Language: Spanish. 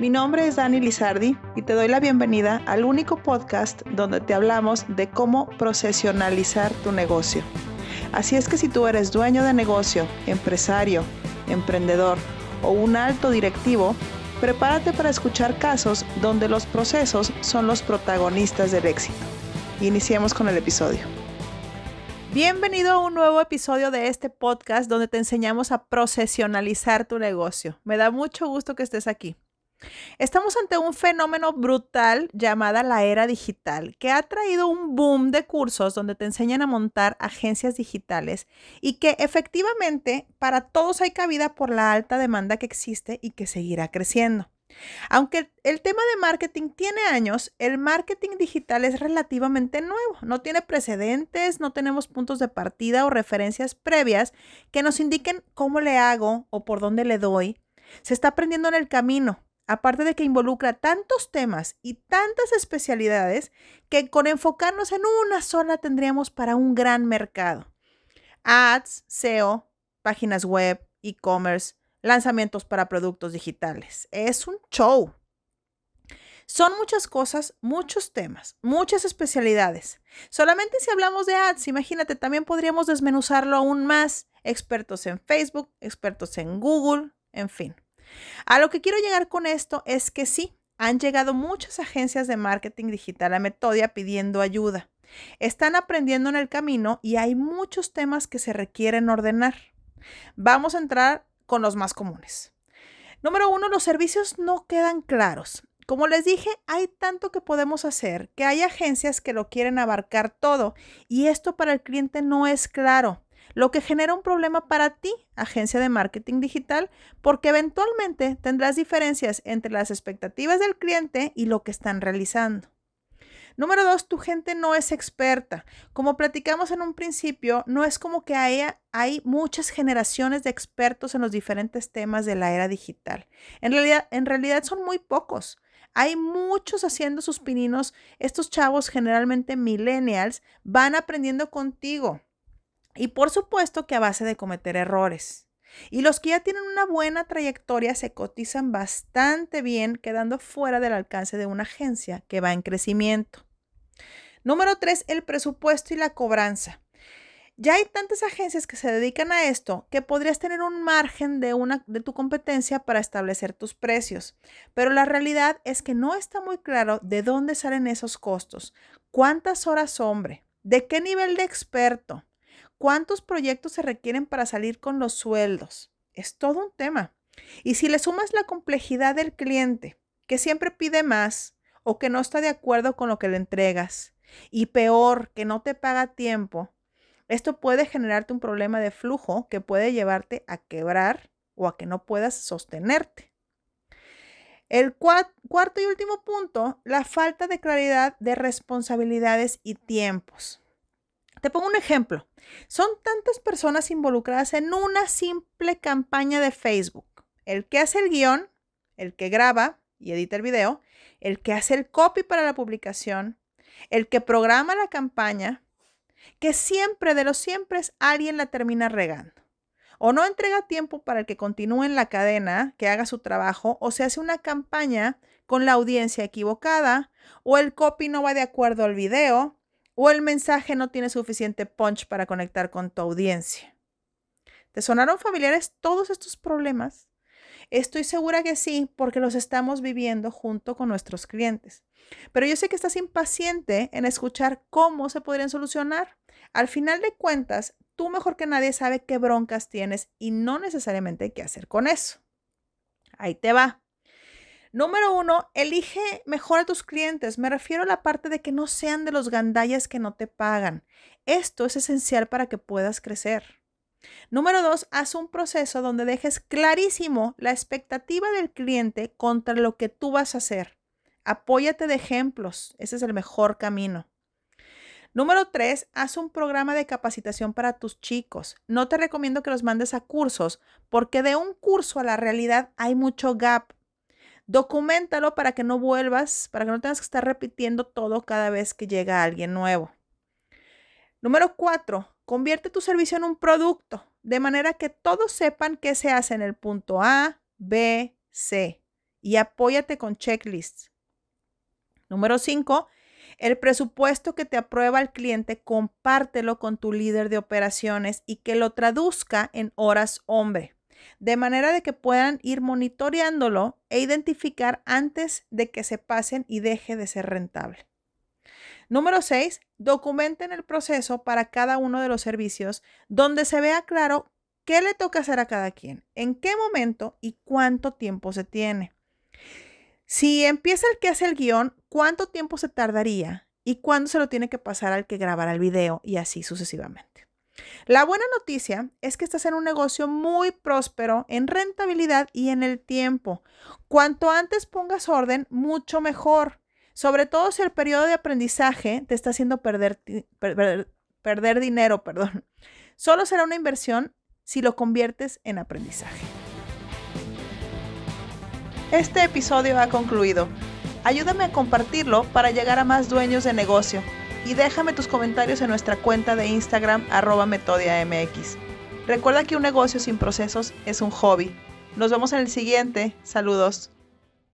Mi nombre es Dani Lizardi y te doy la bienvenida al único podcast donde te hablamos de cómo procesionalizar tu negocio. Así es que si tú eres dueño de negocio, empresario, emprendedor o un alto directivo, prepárate para escuchar casos donde los procesos son los protagonistas del éxito. Iniciemos con el episodio. Bienvenido a un nuevo episodio de este podcast donde te enseñamos a procesionalizar tu negocio. Me da mucho gusto que estés aquí. Estamos ante un fenómeno brutal llamada la era digital, que ha traído un boom de cursos donde te enseñan a montar agencias digitales y que efectivamente para todos hay cabida por la alta demanda que existe y que seguirá creciendo. Aunque el tema de marketing tiene años, el marketing digital es relativamente nuevo, no tiene precedentes, no tenemos puntos de partida o referencias previas que nos indiquen cómo le hago o por dónde le doy. Se está aprendiendo en el camino aparte de que involucra tantos temas y tantas especialidades que con enfocarnos en una sola tendríamos para un gran mercado. Ads, SEO, páginas web, e-commerce, lanzamientos para productos digitales. Es un show. Son muchas cosas, muchos temas, muchas especialidades. Solamente si hablamos de ads, imagínate, también podríamos desmenuzarlo aún más. Expertos en Facebook, expertos en Google, en fin. A lo que quiero llegar con esto es que sí, han llegado muchas agencias de marketing digital a Metodia pidiendo ayuda. Están aprendiendo en el camino y hay muchos temas que se requieren ordenar. Vamos a entrar con los más comunes. Número uno, los servicios no quedan claros. Como les dije, hay tanto que podemos hacer que hay agencias que lo quieren abarcar todo y esto para el cliente no es claro lo que genera un problema para ti, agencia de marketing digital, porque eventualmente tendrás diferencias entre las expectativas del cliente y lo que están realizando. Número dos, tu gente no es experta. Como platicamos en un principio, no es como que haya, hay muchas generaciones de expertos en los diferentes temas de la era digital. En realidad, en realidad son muy pocos. Hay muchos haciendo sus pininos. Estos chavos, generalmente millennials, van aprendiendo contigo. Y por supuesto que a base de cometer errores. Y los que ya tienen una buena trayectoria se cotizan bastante bien, quedando fuera del alcance de una agencia que va en crecimiento. Número tres, el presupuesto y la cobranza. Ya hay tantas agencias que se dedican a esto que podrías tener un margen de, una, de tu competencia para establecer tus precios. Pero la realidad es que no está muy claro de dónde salen esos costos, cuántas horas hombre, de qué nivel de experto, ¿Cuántos proyectos se requieren para salir con los sueldos? Es todo un tema. Y si le sumas la complejidad del cliente, que siempre pide más o que no está de acuerdo con lo que le entregas, y peor, que no te paga tiempo, esto puede generarte un problema de flujo que puede llevarte a quebrar o a que no puedas sostenerte. El cuarto y último punto, la falta de claridad de responsabilidades y tiempos. Te pongo un ejemplo. Son tantas personas involucradas en una simple campaña de Facebook. El que hace el guion, el que graba y edita el video, el que hace el copy para la publicación, el que programa la campaña, que siempre de los siempre alguien la termina regando. O no entrega tiempo para el que continúe en la cadena, que haga su trabajo, o se hace una campaña con la audiencia equivocada, o el copy no va de acuerdo al video, o el mensaje no tiene suficiente punch para conectar con tu audiencia. ¿Te sonaron familiares todos estos problemas? Estoy segura que sí, porque los estamos viviendo junto con nuestros clientes. Pero yo sé que estás impaciente en escuchar cómo se podrían solucionar. Al final de cuentas, tú mejor que nadie sabe qué broncas tienes y no necesariamente qué hacer con eso. Ahí te va. Número uno, elige mejor a tus clientes. Me refiero a la parte de que no sean de los gandallas que no te pagan. Esto es esencial para que puedas crecer. Número dos, haz un proceso donde dejes clarísimo la expectativa del cliente contra lo que tú vas a hacer. Apóyate de ejemplos. Ese es el mejor camino. Número tres, haz un programa de capacitación para tus chicos. No te recomiendo que los mandes a cursos porque de un curso a la realidad hay mucho gap. Documentalo para que no vuelvas, para que no tengas que estar repitiendo todo cada vez que llega alguien nuevo. Número cuatro, convierte tu servicio en un producto, de manera que todos sepan qué se hace en el punto A, B, C y apóyate con checklists. Número 5. El presupuesto que te aprueba el cliente, compártelo con tu líder de operaciones y que lo traduzca en horas hombre, de manera de que puedan ir monitoreándolo e identificar antes de que se pasen y deje de ser rentable. Número 6. Documenten el proceso para cada uno de los servicios donde se vea claro qué le toca hacer a cada quien, en qué momento y cuánto tiempo se tiene. Si empieza el que hace el guion, ¿cuánto tiempo se tardaría? ¿Y cuándo se lo tiene que pasar al que grabará el video? Y así sucesivamente. La buena noticia es que estás en un negocio muy próspero en rentabilidad y en el tiempo. Cuanto antes pongas orden, mucho mejor. Sobre todo si el periodo de aprendizaje te está haciendo perder, perder dinero. Perdón. Solo será una inversión si lo conviertes en aprendizaje. Este episodio ha concluido. Ayúdame a compartirlo para llegar a más dueños de negocio y déjame tus comentarios en nuestra cuenta de Instagram arroba metodiamx. Recuerda que un negocio sin procesos es un hobby. Nos vemos en el siguiente. Saludos.